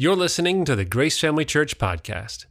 You're listening to the Grace Family Church podcast.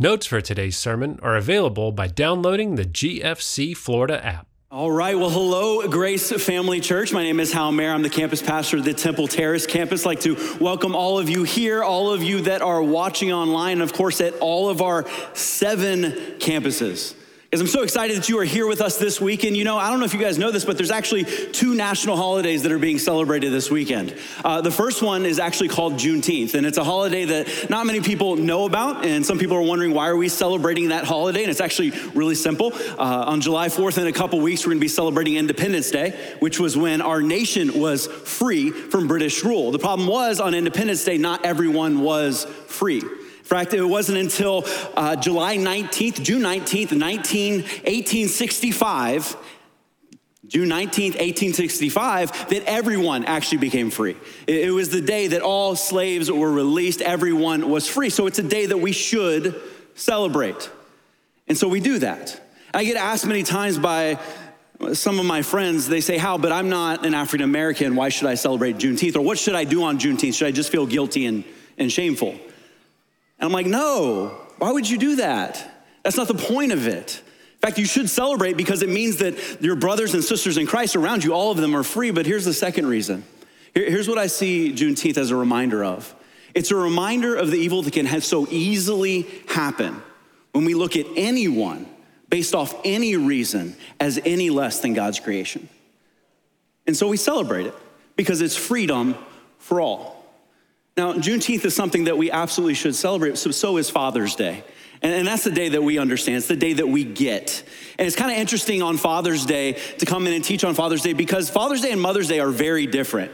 Notes for today's sermon are available by downloading the GFC Florida app. All right. Well, hello, Grace Family Church. My name is Hal Mayer. I'm the campus pastor of the Temple Terrace campus. I'd like to welcome all of you here, all of you that are watching online, and of course, at all of our seven campuses. Because I'm so excited that you are here with us this weekend. You know, I don't know if you guys know this, but there's actually two national holidays that are being celebrated this weekend. Uh, the first one is actually called Juneteenth, and it's a holiday that not many people know about. And some people are wondering why are we celebrating that holiday? And it's actually really simple. Uh, on July 4th, in a couple weeks, we're going to be celebrating Independence Day, which was when our nation was free from British rule. The problem was on Independence Day, not everyone was free. Fact, it wasn't until uh, July 19th, June 19th, 19, 1865, June 19th, 1865, that everyone actually became free. It was the day that all slaves were released, everyone was free. So it's a day that we should celebrate. And so we do that. I get asked many times by some of my friends, they say, Hal, but I'm not an African American. Why should I celebrate Juneteenth? Or what should I do on Juneteenth? Should I just feel guilty and, and shameful? And I'm like, no, why would you do that? That's not the point of it. In fact, you should celebrate because it means that your brothers and sisters in Christ around you, all of them are free. But here's the second reason. Here's what I see Juneteenth as a reminder of it's a reminder of the evil that can so easily happen when we look at anyone based off any reason as any less than God's creation. And so we celebrate it because it's freedom for all. Now, Juneteenth is something that we absolutely should celebrate, so, so is Father's Day. And, and, that's the day that we understand. It's the day that we get. And it's kind of interesting on Father's Day to come in and teach on Father's Day because Father's Day and Mother's Day are very different.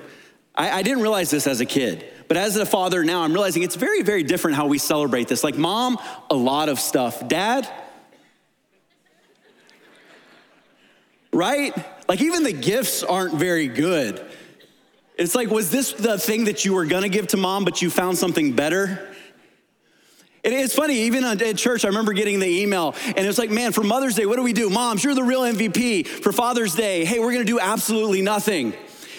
I, I didn't realize this as a kid, but as a father now, I'm realizing it's very, very different how we celebrate this. Like, mom, a lot of stuff. Dad, right? Like, even the gifts aren't very good. It's like, was this the thing that you were gonna give to mom, but you found something better? it's funny, even at church, I remember getting the email, and it was like, man, for Mother's Day, what do we do? Moms, you're the real MVP. For Father's Day, hey, we're gonna do absolutely nothing.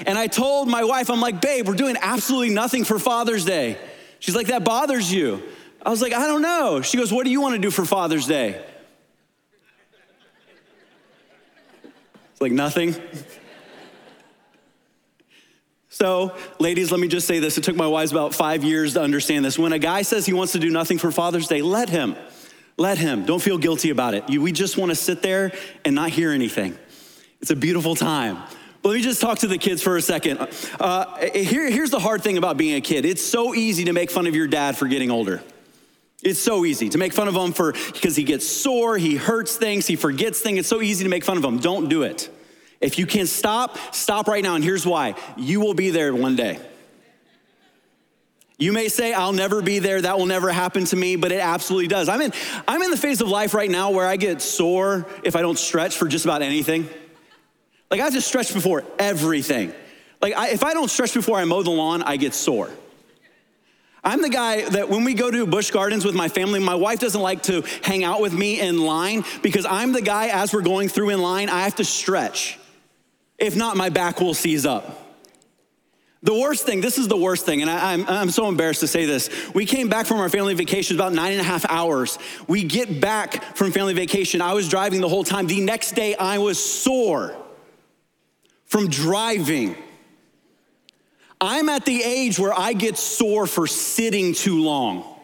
And I told my wife, I'm like, babe, we're doing absolutely nothing for Father's Day. She's like, that bothers you. I was like, I don't know. She goes, what do you wanna do for Father's Day? It's like, nothing. So, ladies, let me just say this. It took my wives about five years to understand this. When a guy says he wants to do nothing for Father's Day, let him. Let him. Don't feel guilty about it. We just want to sit there and not hear anything. It's a beautiful time. But let me just talk to the kids for a second. Uh, here, here's the hard thing about being a kid it's so easy to make fun of your dad for getting older. It's so easy to make fun of him for because he gets sore, he hurts things, he forgets things. It's so easy to make fun of him. Don't do it. If you can't stop, stop right now. And here's why you will be there one day. You may say, I'll never be there, that will never happen to me, but it absolutely does. I'm in, I'm in the phase of life right now where I get sore if I don't stretch for just about anything. Like, I just stretch before everything. Like, I, if I don't stretch before I mow the lawn, I get sore. I'm the guy that when we go to Busch Gardens with my family, my wife doesn't like to hang out with me in line because I'm the guy, as we're going through in line, I have to stretch. If not, my back will seize up. The worst thing, this is the worst thing, and I, am I'm, I'm so embarrassed to say this. We came back from our family vacation about nine and a half hours. We get back from family vacation. I was driving the whole time. The next day, I was sore from driving. I'm at the age where I get sore for sitting too long.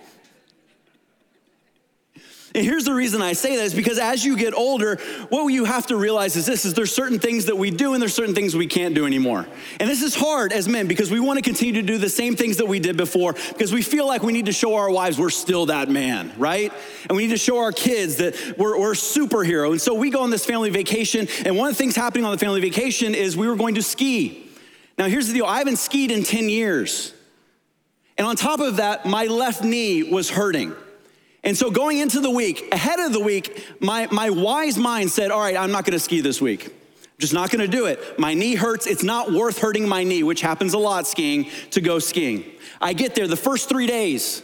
And here's the reason I say that is because as you get older, what you have to realize is this is there's certain things that we do and there's certain things we can't do anymore. And this is hard as men because we want to continue to do the same things that we did before because we feel like we need to show our wives we're still that man, right? And we need to show our kids that we're, we're superhero. And so we go on this family vacation, and one of the things happening on the family vacation is we were going to ski. Now here's the deal, I haven't skied in 10 years. And on top of that, my left knee was hurting. And so going into the week, ahead of the week, my, my wise mind said, All right, I'm not gonna ski this week. I'm just not gonna do it. My knee hurts. It's not worth hurting my knee, which happens a lot skiing, to go skiing. I get there the first three days.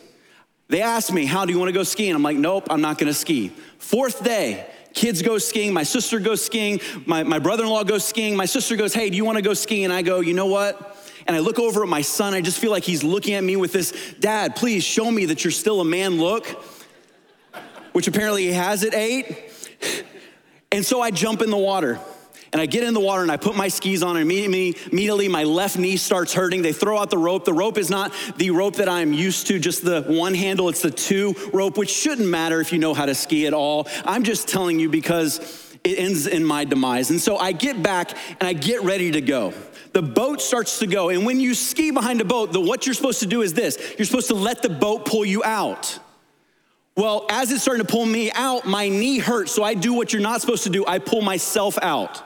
They ask me, Hal do you wanna go skiing? I'm like, Nope, I'm not gonna ski. Fourth day, kids go skiing. My sister goes skiing. My, my brother in law goes skiing. My sister goes, Hey, do you wanna go skiing? And I go, You know what? and I look over at my son. I just feel like he's looking at me with this, Dad, please show me that you're still a man look, which apparently he has at eight. And so I jump in the water. And I get in the water and I put my skis on, and immediately, immediately my left knee starts hurting. They throw out the rope. The rope is not the rope that I'm used to, just the one handle, it's the two rope, which shouldn't matter if you know how to ski at all. I'm just telling you because it ends in my demise. And so I get back and I get ready to go. The boat starts to go. And when you ski behind a boat, the, what you're supposed to do is this you're supposed to let the boat pull you out. Well, as it's starting to pull me out, my knee hurts. So I do what you're not supposed to do I pull myself out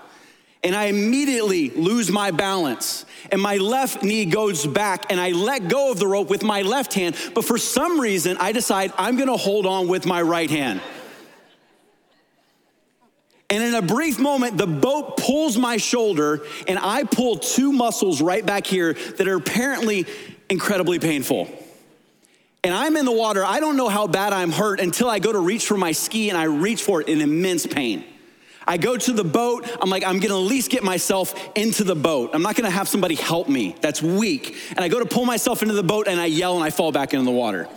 and I immediately lose my balance. And my left knee goes back, and I let go of the rope with my left hand. But for some reason, I decide I'm gonna hold on with my right hand. And in a brief moment, the boat pulls my shoulder, and I pull two muscles right back here that are apparently incredibly painful. And I'm in the water. I don't know how bad I'm hurt until I go to reach for my ski, and I reach for it in immense pain. I go to the boat. I'm like, I'm gonna at least get myself into the boat. I'm not gonna have somebody help me. That's weak. And I go to pull myself into the boat and I yell and I fall back into the water.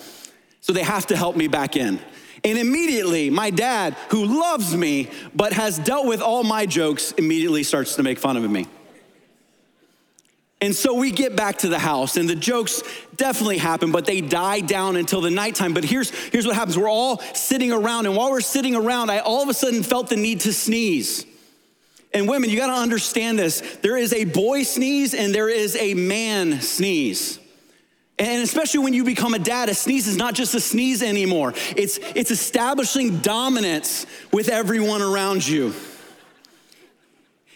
So they have to help me back in. And immediately, my dad, who loves me but has dealt with all my jokes, immediately starts to make fun of me. And so we get back to the house, and the jokes definitely happen, but they die down until the nighttime. But here's, here's what happens we're all sitting around, and while we're sitting around, I all of a sudden felt the need to sneeze. And women, you gotta understand this there is a boy sneeze, and there is a man sneeze. And especially when you become a dad, a sneeze is not just a sneeze anymore. It's, it's establishing dominance with everyone around you.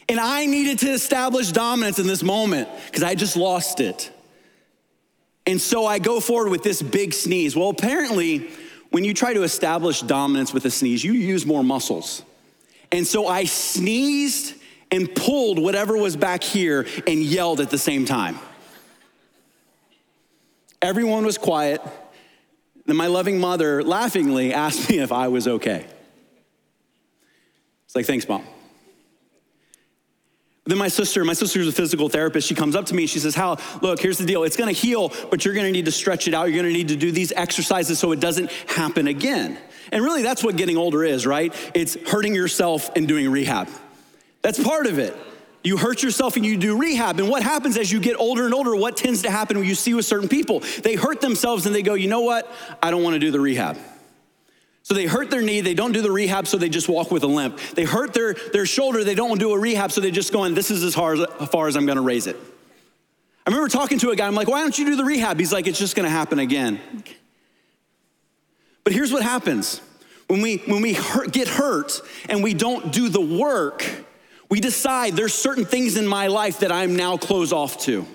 And I needed to establish dominance in this moment because I just lost it. And so I go forward with this big sneeze. Well, apparently, when you try to establish dominance with a sneeze, you use more muscles. And so I sneezed and pulled whatever was back here and yelled at the same time. Everyone was quiet. Then my loving mother laughingly asked me if I was okay. It's like, thanks, mom. Then my sister, my sister's a physical therapist. She comes up to me. She says, Hal, look, here's the deal. It's to heal, but you're to need to stretch it out. You're to need to do these exercises so it doesn't happen again. And really, that's what getting older is, right? It's hurting yourself and doing rehab. That's part of it. You hurt yourself and you do rehab. And what happens as you get older and older, what tends to happen when you see with certain people? They hurt themselves and they go, you know what? I don't want to do the rehab. So they hurt their knee, they don't do the rehab, so they just walk with a limp. They hurt their, their shoulder, they don't do a rehab, so they just go, and this is as far as, as far as I'm gonna raise it. I remember talking to a guy, I'm like, why don't you do the rehab? He's like, it's just gonna happen again. But here's what happens when we, when we hurt, get hurt and we don't do the work, we decide there's certain things in my life that I'm now closed off to.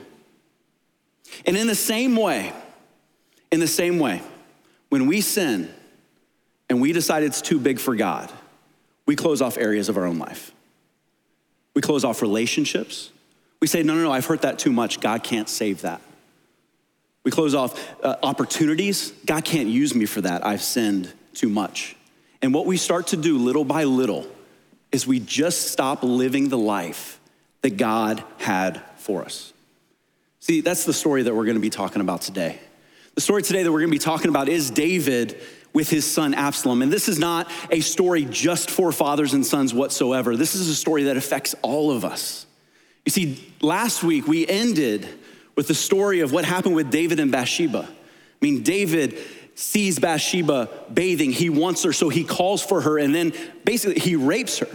And in the same way, in the same way, when we sin, and we decide it's too big for God, we close off areas of our own life. We close off relationships. We say, no, no, no, I've hurt that too much. God can't save that. We close off uh, opportunities. God can't use me for that. I've sinned too much. And what we start to do little by little is we just stop living the life that God had for us. See, that's the story that we're gonna be talking about today. The story today that we're gonna be talking about is David with his son Absalom. And this is not a story just for fathers and sons whatsoever. This is a story that affects all of us. You see, last week we ended with the story of what happened with David and Bathsheba. I mean, David sees Bathsheba bathing, he wants her, so he calls for her, and then basically he rapes her.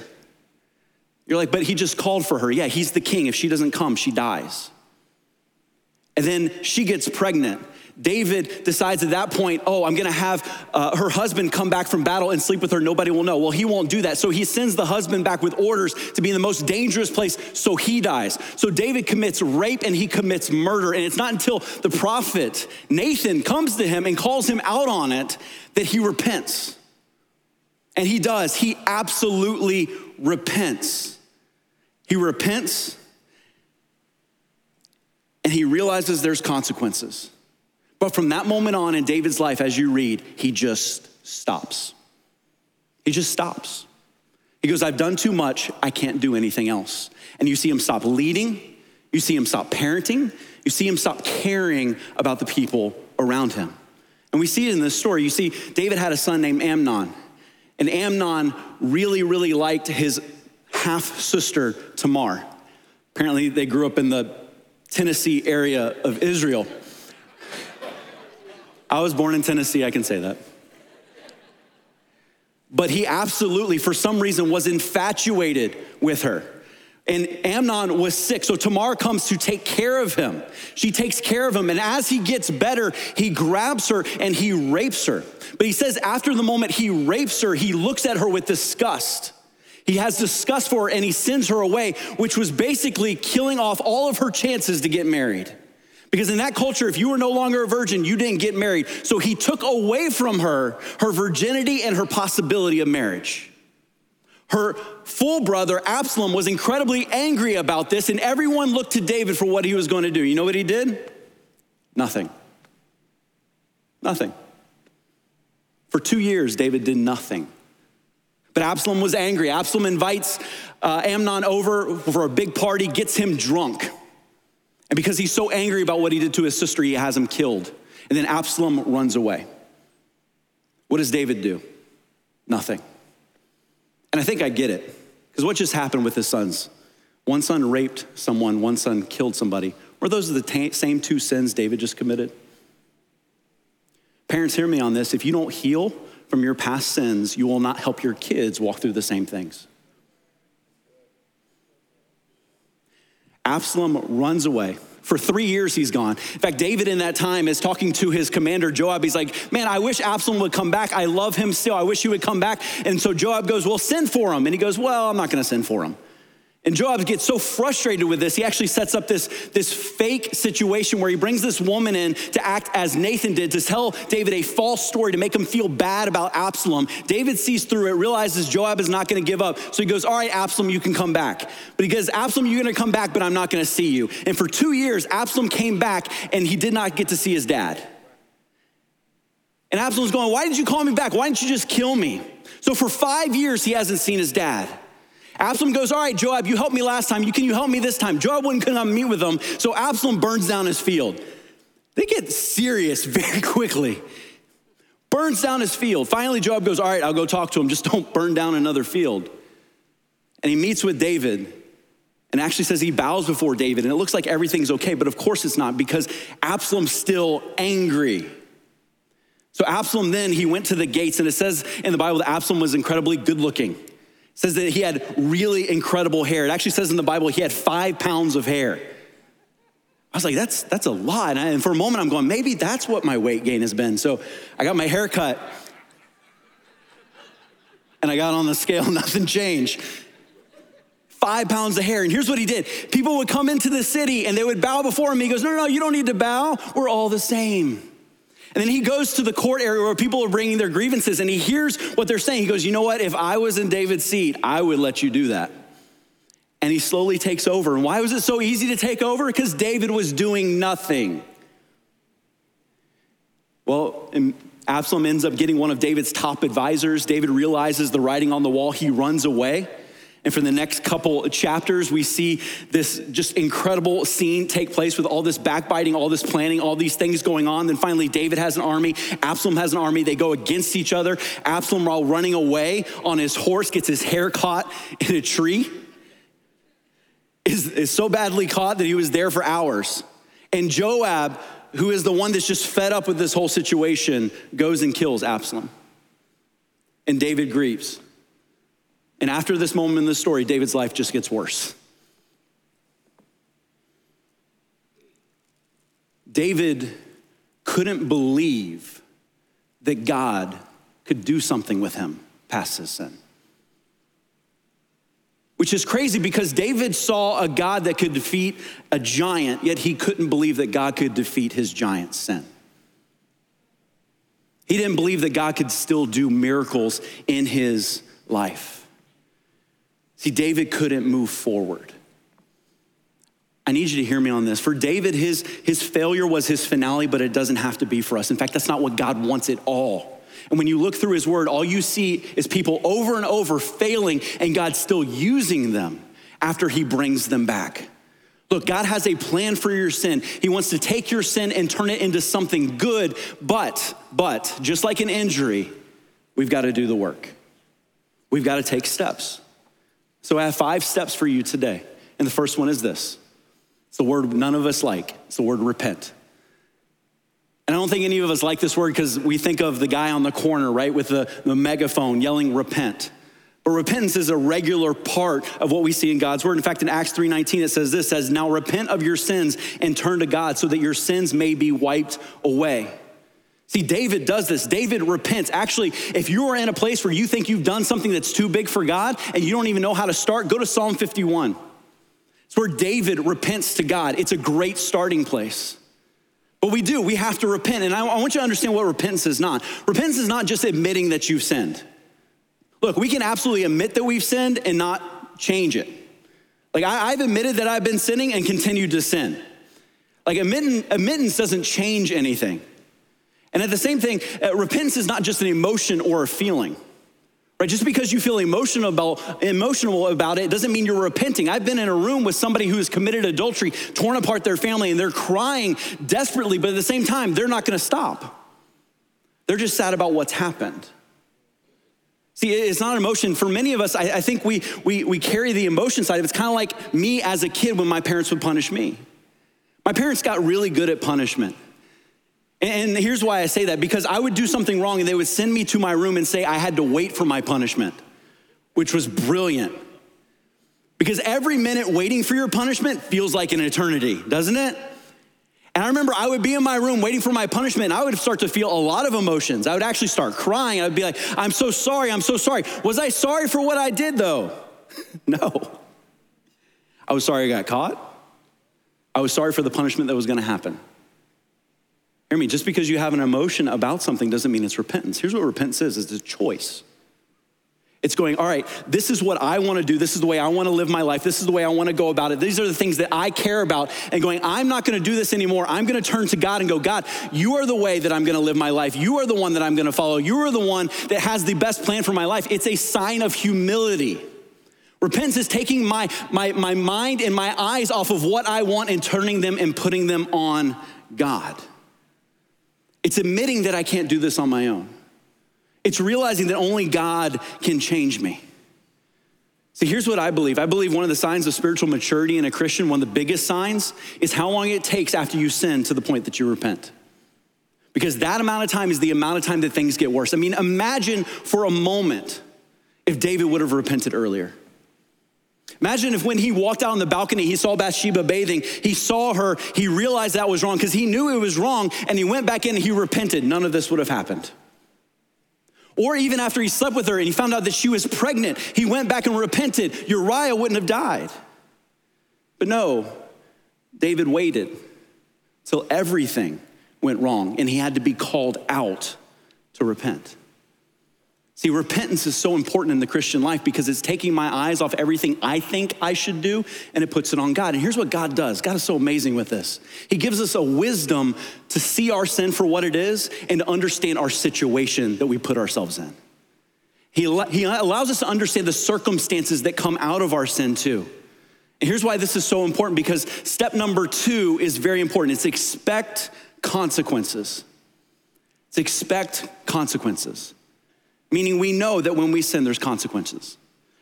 You're like, but he just called for her. Yeah, he's the king. If she doesn't come, she dies. And then she gets pregnant. David decides at that point, oh, I'm gonna have uh, her husband come back from battle and sleep with her. Nobody will know. Well, he won't do that. So he sends the husband back with orders to be in the most dangerous place so he dies. So David commits rape and he commits murder. And it's not until the prophet Nathan comes to him and calls him out on it that he repents. And he does. He absolutely repents. He repents and he realizes there's consequences. But from that moment on in David's life, as you read, he just stops. He just stops. He goes, I've done too much. I can't do anything else. And you see him stop leading. You see him stop parenting. You see him stop caring about the people around him. And we see it in this story. You see, David had a son named Amnon. And Amnon really, really liked his half sister Tamar. Apparently, they grew up in the Tennessee area of Israel. I was born in Tennessee, I can say that. But he absolutely, for some reason, was infatuated with her. And Amnon was sick, so Tamar comes to take care of him. She takes care of him, and as he gets better, he grabs her and he rapes her. But he says after the moment he rapes her, he looks at her with disgust. He has disgust for her and he sends her away, which was basically killing off all of her chances to get married. Because in that culture, if you were no longer a virgin, you didn't get married. So he took away from her her virginity and her possibility of marriage. Her full brother, Absalom, was incredibly angry about this, and everyone looked to David for what he was going to do. You know what he did? Nothing. Nothing. For two years, David did nothing. But Absalom was angry. Absalom invites uh, Amnon over for a big party, gets him drunk. And because he's so angry about what he did to his sister, he has him killed. And then Absalom runs away. What does David do? Nothing. And I think I get it. Because what just happened with his sons? One son raped someone, one son killed somebody. Were those the t- same two sins David just committed? Parents, hear me on this. If you don't heal from your past sins, you will not help your kids walk through the same things. Absalom runs away. For three years, he's gone. In fact, David in that time is talking to his commander, Joab. He's like, Man, I wish Absalom would come back. I love him still. I wish he would come back. And so Joab goes, Well, send for him. And he goes, Well, I'm not going to send for him. And Joab gets so frustrated with this, he actually sets up this, this fake situation where he brings this woman in to act as Nathan did, to tell David a false story to make him feel bad about Absalom. David sees through it, realizes Joab is not gonna give up. So he goes, All right, Absalom, you can come back. But he goes, Absalom, you're gonna come back, but I'm not gonna see you. And for two years, Absalom came back and he did not get to see his dad. And Absalom's going, Why did you call me back? Why didn't you just kill me? So for five years, he hasn't seen his dad. Absalom goes, All right, Joab, you helped me last time. You, can you help me this time? Joab wouldn't come meet with them. So Absalom burns down his field. They get serious very quickly. Burns down his field. Finally, Joab goes, All right, I'll go talk to him. Just don't burn down another field. And he meets with David and actually says he bows before David. And it looks like everything's okay, but of course it's not because Absalom's still angry. So Absalom then, he went to the gates, and it says in the Bible that Absalom was incredibly good looking says that he had really incredible hair. It actually says in the Bible he had five pounds of hair. I was like, that's, that's a lot. And, I, and for a moment, I'm going, maybe that's what my weight gain has been. So I got my hair cut and I got on the scale, nothing changed. Five pounds of hair. And here's what he did people would come into the city and they would bow before him. He goes, No, no, no, you don't need to bow. We're all the same. And then he goes to the court area where people are bringing their grievances and he hears what they're saying. He goes, You know what? If I was in David's seat, I would let you do that. And he slowly takes over. And why was it so easy to take over? Because David was doing nothing. Well, Absalom ends up getting one of David's top advisors. David realizes the writing on the wall. He runs away. And for the next couple chapters, we see this just incredible scene take place with all this backbiting, all this planning, all these things going on. Then finally, David has an army, Absalom has an army. They go against each other. Absalom, while running away on his horse, gets his hair caught in a tree, is, is so badly caught that he was there for hours. And Joab, who is the one that's just fed up with this whole situation, goes and kills Absalom. And David grieves. And after this moment in the story, David's life just gets worse. David couldn't believe that God could do something with him past his sin. Which is crazy because David saw a God that could defeat a giant, yet he couldn't believe that God could defeat his giant sin. He didn't believe that God could still do miracles in his life. See, David couldn't move forward. I need you to hear me on this. For David, his, his failure was his finale, but it doesn't have to be for us. In fact, that's not what God wants at all. And when you look through his word, all you see is people over and over failing and God still using them after he brings them back. Look, God has a plan for your sin. He wants to take your sin and turn it into something good, but, but, just like an injury, we've got to do the work. We've got to take steps. So I have five steps for you today. And the first one is this it's the word none of us like, it's the word repent. And I don't think any of us like this word because we think of the guy on the corner, right, with the, the megaphone yelling, repent. But repentance is a regular part of what we see in God's word. In fact, in Acts 3:19 it says this says, "Now repent of your sins and turn to God so that your sins may be wiped away." See, David does this. David repents. Actually, if you are in a place where you think you've done something that's too big for God and you don't even know how to start, go to Psalm 51. It's where David repents to God. It's a great starting place. But we do, we have to repent. And I, want you to understand what repentance is not. Repentance is not just admitting that you've sinned. Look, we can absolutely admit that we've sinned and not change it. Like, I, have admitted that I've been sinning and continued to sin. Like, admittance doesn't change anything. And at the same thing, uh, repentance is not just an emotion or a feeling. Right? Just because you feel emotional about, emotional about it doesn't mean you're repenting. I've been in a room with somebody who has committed adultery, torn apart their family, and they're crying desperately, but at the same time, they're not gonna stop. They're just sad about what's happened. See, it's not emotion. For many of us, I, I think we, we, we carry the emotion side of it. It's kind of like me as a kid when my parents would punish me. My parents got really good at punishment. And here's why I say that because I would do something wrong and they would send me to my room and say I had to wait for my punishment, which was brilliant. Because every minute waiting for your punishment feels like an eternity, doesn't it? And I remember I would be in my room waiting for my punishment. And I would start to feel a lot of emotions. I would actually start crying. I'd be like, I'm so sorry. I'm so sorry. Was I sorry for what I did though? no. I was sorry I got caught. I was sorry for the punishment that was going to happen. Hear me, just because you have an emotion about something doesn't mean it's repentance. Here's what repentance is it's a choice. It's going, all right, this is what I want to do. This is the way I want to live my life. This is the way I want to go about it. These are the things that I care about. And going, I'm not going to do this anymore. I'm going to turn to God and go, God, you are the way that I'm going to live my life. You are the one that I'm going to follow. You are the one that has the best plan for my life. It's a sign of humility. Repentance is taking my, my, my mind and my eyes off of what I want and turning them and putting them on God. It's admitting that I can't do this on my own. It's realizing that only God can change me. See, here's what I believe. I believe one of the signs of spiritual maturity in a Christian, one of the biggest signs, is how long it takes after you sin to the point that you repent. Because that amount of time is the amount of time that things get worse. I mean, imagine for a moment if David would have repented earlier. Imagine if when he walked out on the balcony, he saw Bathsheba bathing, he saw her, he realized that was wrong because he knew it was wrong, and he went back in and he repented. None of this would have happened. Or even after he slept with her and he found out that she was pregnant, he went back and repented. Uriah wouldn't have died. But no, David waited till everything went wrong and he had to be called out to repent. See, repentance is so important in the Christian life because it's taking my eyes off everything I think I should do and it puts it on God. And here's what God does God is so amazing with this. He gives us a wisdom to see our sin for what it is and to understand our situation that we put ourselves in. He, he allows us to understand the circumstances that come out of our sin too. And here's why this is so important because step number two is very important it's expect consequences. It's expect consequences meaning we know that when we sin, there's consequences.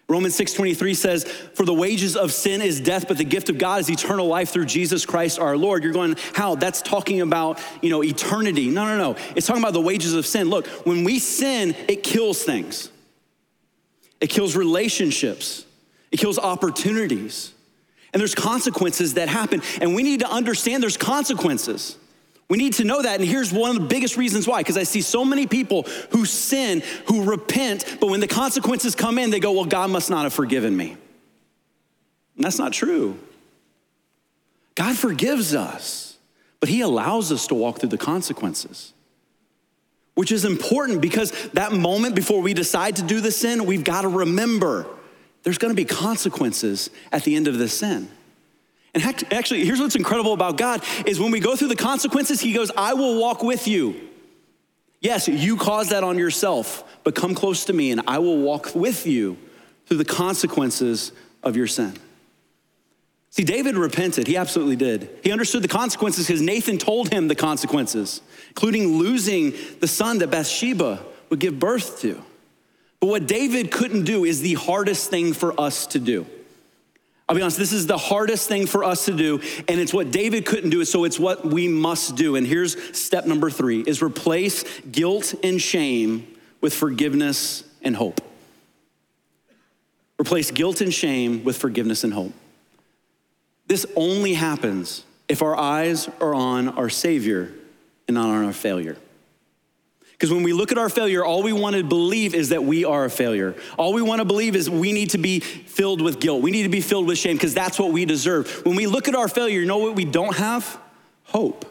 Romans 6:23 says, "For the wages of sin is death, but the gift of God is eternal life through Jesus Christ our Lord." You're going, "Hal? That's talking about, you know, eternity." No, no, no. It's talking about the wages of sin. Look, when we sin, it kills things. It kills relationships. It kills opportunities. And there's consequences that happen, and we need to understand there's consequences. We need to know that. And here's one of the biggest reasons why because I see so many people who sin, who repent, but when the consequences come in, they go, Well, God must not have forgiven me. And that's not true. God forgives us, but He allows us to walk through the consequences, which is important because that moment before we decide to do the sin, we've got to remember there's gonna be consequences at the end of the sin. And actually, here's what's incredible about God is when we go through the consequences, he goes, I will walk with you. Yes, you caused that on yourself, but come close to me and I will walk with you through the consequences of your sin. See, David repented. He absolutely did. He understood the consequences because Nathan told him the consequences, including losing the son that Bathsheba would give birth to. But what David couldn't do is the hardest thing for us to do. I'll be honest, this is the hardest thing for us to do, and it's what David couldn't do, so it's what we must do. And here's step number three is replace guilt and shame with forgiveness and hope. Replace guilt and shame with forgiveness and hope. This only happens if our eyes are on our Savior and not on our failure. Because when we look at our failure, all we want to believe is that we are a failure. All we want to believe is we need to be filled with guilt. We need to be filled with shame because that's what we deserve. When we look at our failure, you know what we don't have? Hope.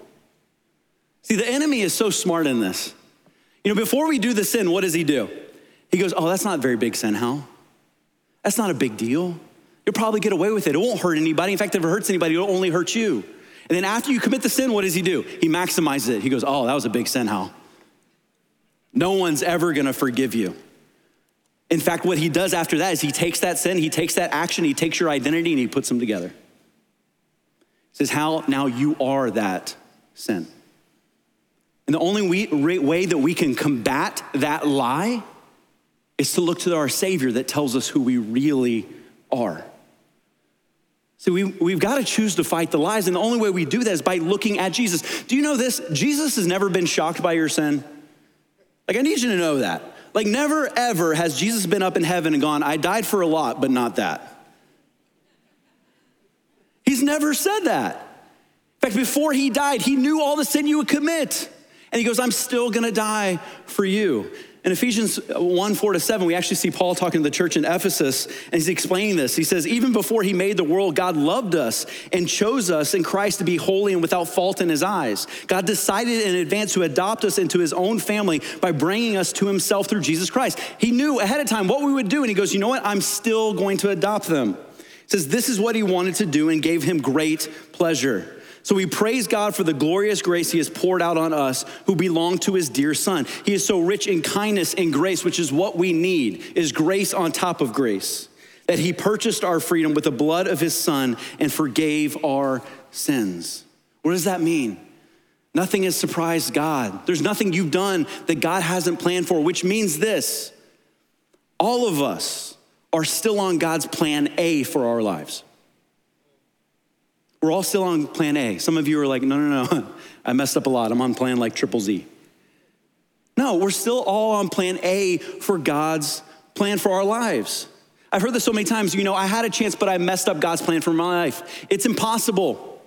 See, the enemy is so smart in this. You know, before we do the sin, what does he do? He goes, Oh, that's not a very big sin, Hal. That's not a big deal. You'll probably get away with it. It won't hurt anybody. In fact, if it hurts anybody, it'll only hurt you. And then after you commit the sin, what does he do? He maximizes it. He goes, Oh, that was a big sin, Hal. No one's ever gonna forgive you. In fact, what he does after that is he takes that sin, he takes that action, he takes your identity, and he puts them together. He says, Hal now you are that sin. And the only way that we can combat that lie is to look to our Savior that tells us who we really are. So we, we've got to choose to fight the lies. And the only way we do that is by looking at Jesus. Do you know this? Jesus has never been shocked by your sin. Like, I need you to know that. Like, never ever has Jesus been up in heaven and gone, I died for a lot, but not that. He's never said that. In fact, before he died, he knew all the sin you would commit. And he goes, I'm still gonna die for you. In Ephesians 1 4 to 7, we actually see Paul talking to the church in Ephesus, and he's explaining this. He says, Even before he made the world, God loved us and chose us in Christ to be holy and without fault in his eyes. God decided in advance to adopt us into his own family by bringing us to himself through Jesus Christ. He knew ahead of time what we would do, and he goes, You know what? I'm still going to adopt them. He says, This is what he wanted to do and gave him great pleasure. So we praise God for the glorious grace he has poured out on us who belong to his dear son. He is so rich in kindness and grace, which is what we need, is grace on top of grace. That he purchased our freedom with the blood of his son and forgave our sins. What does that mean? Nothing has surprised God. There's nothing you've done that God hasn't planned for, which means this all of us are still on God's plan A for our lives. We're all still on plan A. Some of you are like, no, no, no, I messed up a lot. I'm on plan like triple Z. No, we're still all on plan A for God's plan for our lives. I've heard this so many times, you know, I had a chance, but I messed up God's plan for my life. It's impossible.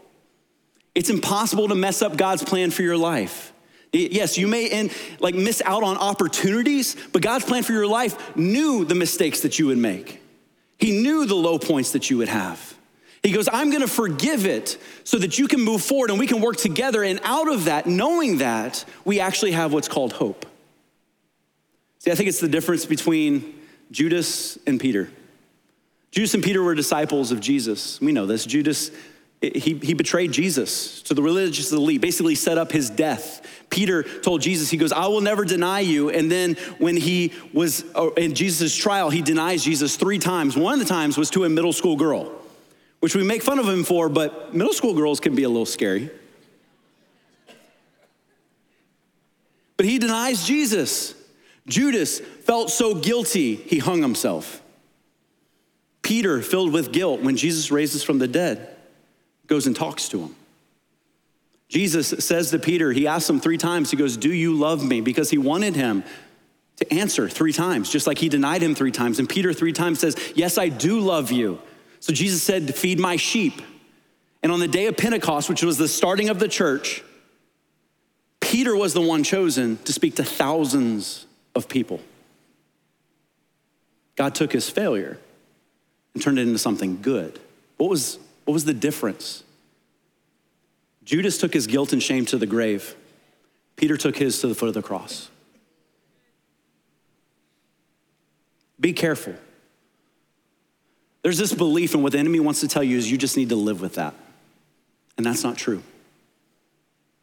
It's impossible to mess up God's plan for your life. Yes, you may end, like miss out on opportunities, but God's plan for your life knew the mistakes that you would make. He knew the low points that you would have. He goes, I'm gonna forgive it so that you can move forward and we can work together. And out of that, knowing that, we actually have what's called hope. See, I think it's the difference between Judas and Peter. Judas and Peter were disciples of Jesus. We know this. Judas, he, he betrayed Jesus to the religious elite, basically set up his death. Peter told Jesus, he goes, I will never deny you. And then when he was uh, in Jesus' trial, he denies Jesus three times. One of the times was to a middle school girl which we make fun of him for, but middle school girls can be a little scary. But he denies Jesus. Judas felt so guilty, he hung himself. Peter, filled with guilt when Jesus raises from the dead, goes and talks to him. Jesus says to Peter, he asks him three times, he goes, Do you love me? Because he wanted him to answer three times, just like he denied him three times. And Peter three times says, Yes, I do love you. So Jesus said, Feed my sheep. And on the day of Pentecost, which was the starting of the church, Peter was the one chosen to speak to thousands of people. God took his failure and turned it into something good. What was, what was the difference? Judas took his guilt and shame to the grave. Peter took his to the foot of the cross. Be careful. There's this belief, and what the enemy wants to tell you is you just need to live with that. And that's not true.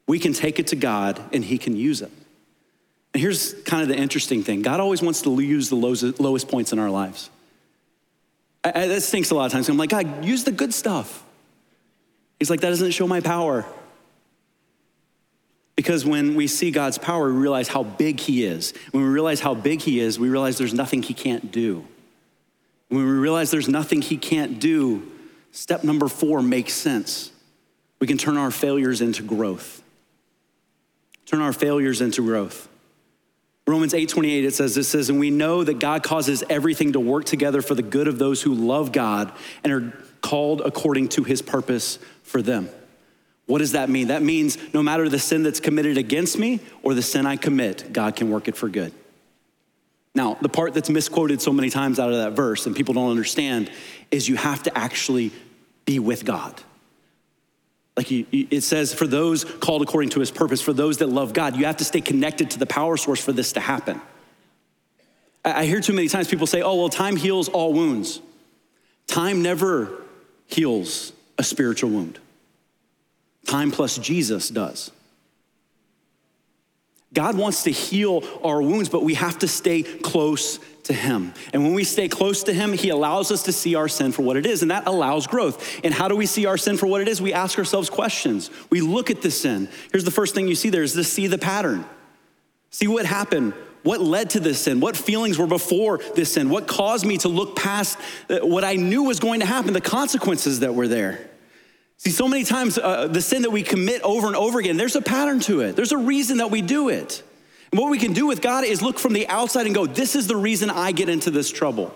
We can take it to God and He can use it. And here's kind of the interesting thing God always wants to use the lowest, points in our lives. I, I, that stinks a lot of times. I'm like, God, use the good stuff. He's like, that doesn't show my power. Because when we see God's power, we realize how big He is. When we realize how big He is, we realize there's nothing He can't do. When we realize there's nothing He can't do, step number four makes sense. We can turn our failures into growth. Turn our failures into growth. Romans 8:28 it says this says and we know that God causes everything to work together for the good of those who love God and are called according to his purpose for them. What does that mean? That means no matter the sin that's committed against me or the sin I commit, God can work it for good. Now, the part that's misquoted so many times out of that verse and people don't understand is you have to actually be with God. Like it says, for those called according to his purpose, for those that love God, you have to stay connected to the power source for this to happen. I hear too many times people say, oh, well, time heals all wounds. Time never heals a spiritual wound, time plus Jesus does. God wants to heal our wounds, but we have to stay close to Him. And when we stay close to Him, He allows us to see our sin for what it is, and that allows growth. And how do we see our sin for what it is? We ask ourselves questions. We look at the sin. Here's the first thing you see there is to see the pattern. See what happened. What led to this sin? What feelings were before this sin? What caused me to look past uh, what I knew was going to happen, the consequences that were there? See, so many times uh, the sin that we commit over and over again, there's a pattern to it. There's a reason that we do it. And what we can do with God is look from the outside and go, this is the reason I get into this trouble.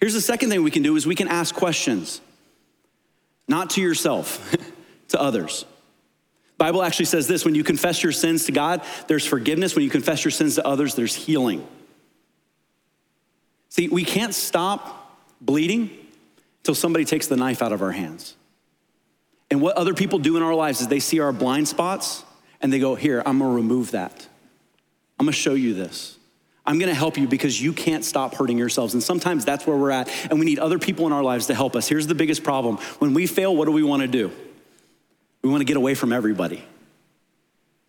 Here's the second thing we can do is we can ask questions. Not to yourself, to others. Bible actually says this, when you confess your sins to God, there's forgiveness. When you confess your sins to others, there's healing. See, we can't stop bleeding until somebody takes the knife out of our hands. And what other people do in our lives is they see our blind spots and they go, Here, I'm gonna remove that. I'm gonna show you this. I'm gonna help you because you can't stop hurting yourselves. And sometimes that's where we're at, and we need other people in our lives to help us. Here's the biggest problem when we fail, what do we wanna do? We wanna get away from everybody.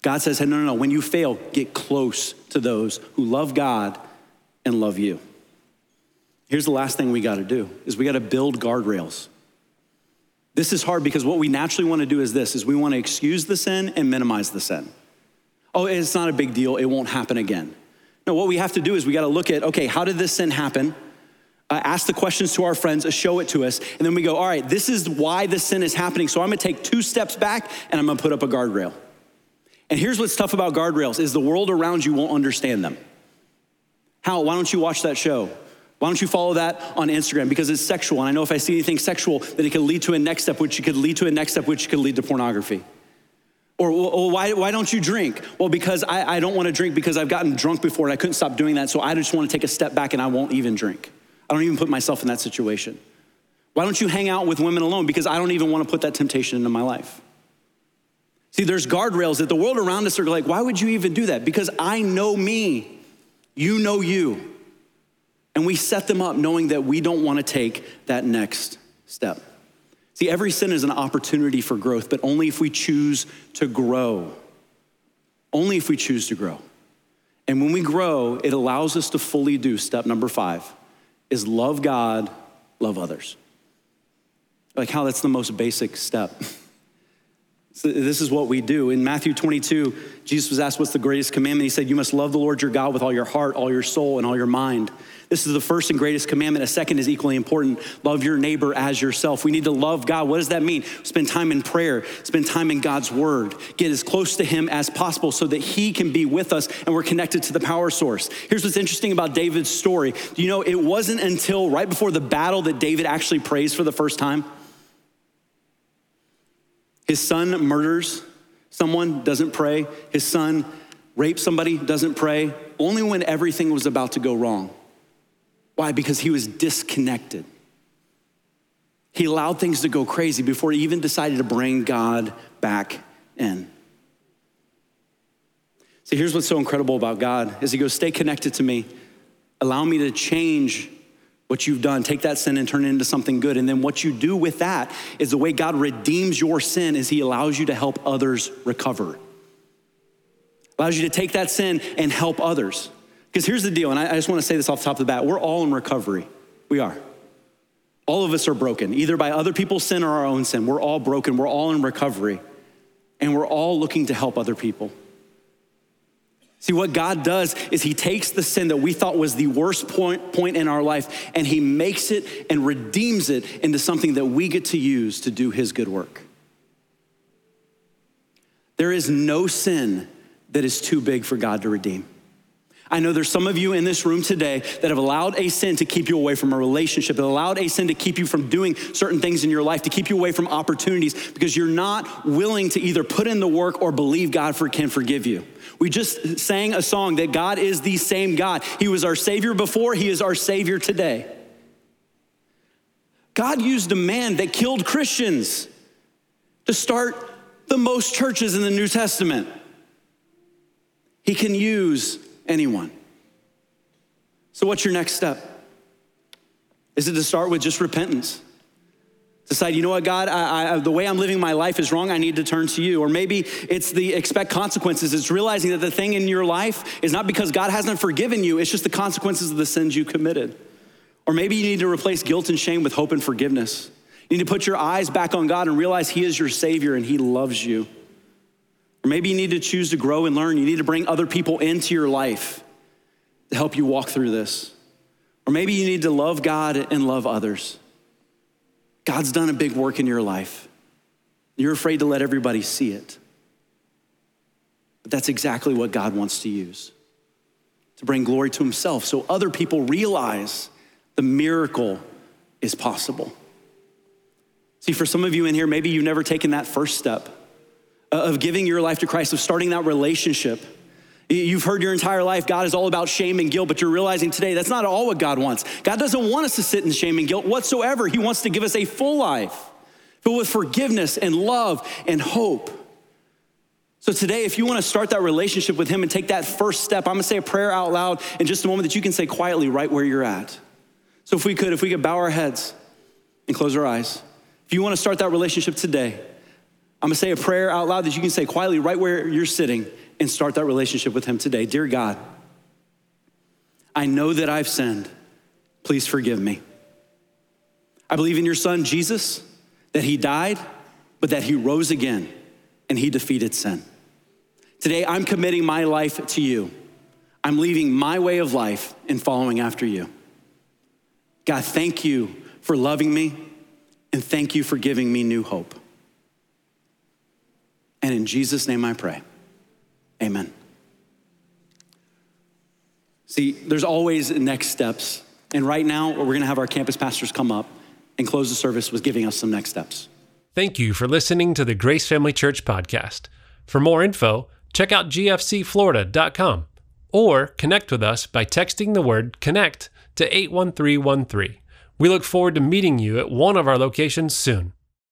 God says, hey, no, no, no. When you fail, get close to those who love God and love you. Here's the last thing we gotta do is we gotta build guardrails. This is hard because what we naturally want to do is this is we want to excuse the sin and minimize the sin. Oh, it's not a big deal. It won't happen again. No, what we have to do is we got to look at, okay, how did this sin happen? Uh, ask the questions to our friends, uh, show it to us, and then we go, all right, this is why this sin is happening. So I'm gonna take two steps back and I'm gonna put up a guardrail. And here's what's tough about guardrails is the world around you won't understand them. Hal? Why don't you watch that show? Why don't you follow that on Instagram? Because it's sexual. And I know if I see anything sexual, then it could lead to a next step, which could lead to a next step, which could lead to pornography. Or, well, why, why don't you drink? Well, because I, I don't want to drink because I've gotten drunk before and I couldn't stop doing that. So I just want to take a step back and I won't even drink. I don't even put myself in that situation. Why don't you hang out with women alone? Because I don't even want to put that temptation into my life. See, there's guardrails that the world around us are like, why would you even do that? Because I know me, you know you. And we set them up knowing that we don't want to take that next step. See, every sin is an opportunity for growth, but only if we choose to grow. Only if we choose to grow. And when we grow, it allows us to fully do step number five is love God, love others. Like how that's the most basic step. So this is what we do. In Matthew 22, Jesus was asked, What's the greatest commandment? He said, You must love the Lord your God with all your heart, all your soul, and all your mind. This is the first and greatest commandment. A second is equally important love your neighbor as yourself. We need to love God. What does that mean? Spend time in prayer, spend time in God's word, get as close to Him as possible so that He can be with us and we're connected to the power source. Here's what's interesting about David's story. You know it wasn't until right before the battle that David actually prays for the first time? His son murders someone, doesn't pray. His son rapes somebody, doesn't pray. Only when everything was about to go wrong. Why? Because he was disconnected. He allowed things to go crazy before he even decided to bring God back in. See, here's what's so incredible about God is he goes, stay connected to me. Allow me to change what you've done. Take that sin and turn it into something good. And then what you do with that is the way God redeems your sin is he allows you to help others recover. Allows you to take that sin and help others. Because here's the deal, and I, just want to say this off the top of the bat we're all in recovery. We are. All of us are broken, either by other people's sin or our own sin. We're all broken. We're all in recovery. And we're all looking to help other people. See, what God does is He takes the sin that we thought was the worst point, point in our life and He makes it and redeems it into something that we get to use to do His good work. There is no sin that is too big for God to redeem. I know there's some of you in this room today that have allowed a sin to keep you away from a relationship, that allowed a sin to keep you from doing certain things in your life, to keep you away from opportunities because you're not willing to either put in the work or believe God for, can forgive you. We just sang a song that God is the same God. He was our Savior before, He is our Savior today. God used a man that killed Christians to start the most churches in the New Testament. He can use anyone. So, what's your next step? Is it to start with just repentance? Decide, you know what, God, I, I, the way I'm living my life is wrong. I need to turn to you. Or maybe it's the expect consequences. It's realizing that the thing in your life is not because God hasn't forgiven you, it's just the consequences of the sins you committed. Or maybe you need to replace guilt and shame with hope and forgiveness. You need to put your eyes back on God and realize He is your Savior and He loves you. Or maybe you need to choose to grow and learn. You need to bring other people into your life to help you walk through this. Or maybe you need to love God and love others. God's done a big work in your life. You're afraid to let everybody see it. But that's exactly what God wants to use to bring glory to Himself so other people realize the miracle is possible. See, for some of you in here, maybe you've never taken that first step Uh, of giving your life to Christ, of starting that relationship. You've heard your entire life God is all about shame and guilt, but you're realizing today that's not all what God wants. God doesn't want us to sit in shame and guilt whatsoever. He wants to give us a full life filled with forgiveness and love and hope. So, today, if you want to start that relationship with Him and take that first step, I'm going to say a prayer out loud in just a moment that you can say quietly right where you're at. So, if we could, if we could bow our heads and close our eyes. If you want to start that relationship today, I'm gonna say a prayer out loud that you can say quietly right where you're sitting and start that relationship with Him today. Dear God, I know that I've sinned. Please forgive me. I believe in your Son, Jesus, that He died, but that He rose again and He defeated sin. Today, I'm committing my life to you. I'm leaving my way of life and following after you. God, thank you for loving me and thank you for giving me new hope. And in Jesus' name I pray. Amen. See, there's always next steps. And right now, we're going to have our campus pastors come up and close the service with giving us some next steps. Thank you for listening to the Grace Family Church podcast. For more info, check out gfcflorida.com or connect with us by texting the word connect to 81313. We look forward to meeting you at one of our locations soon.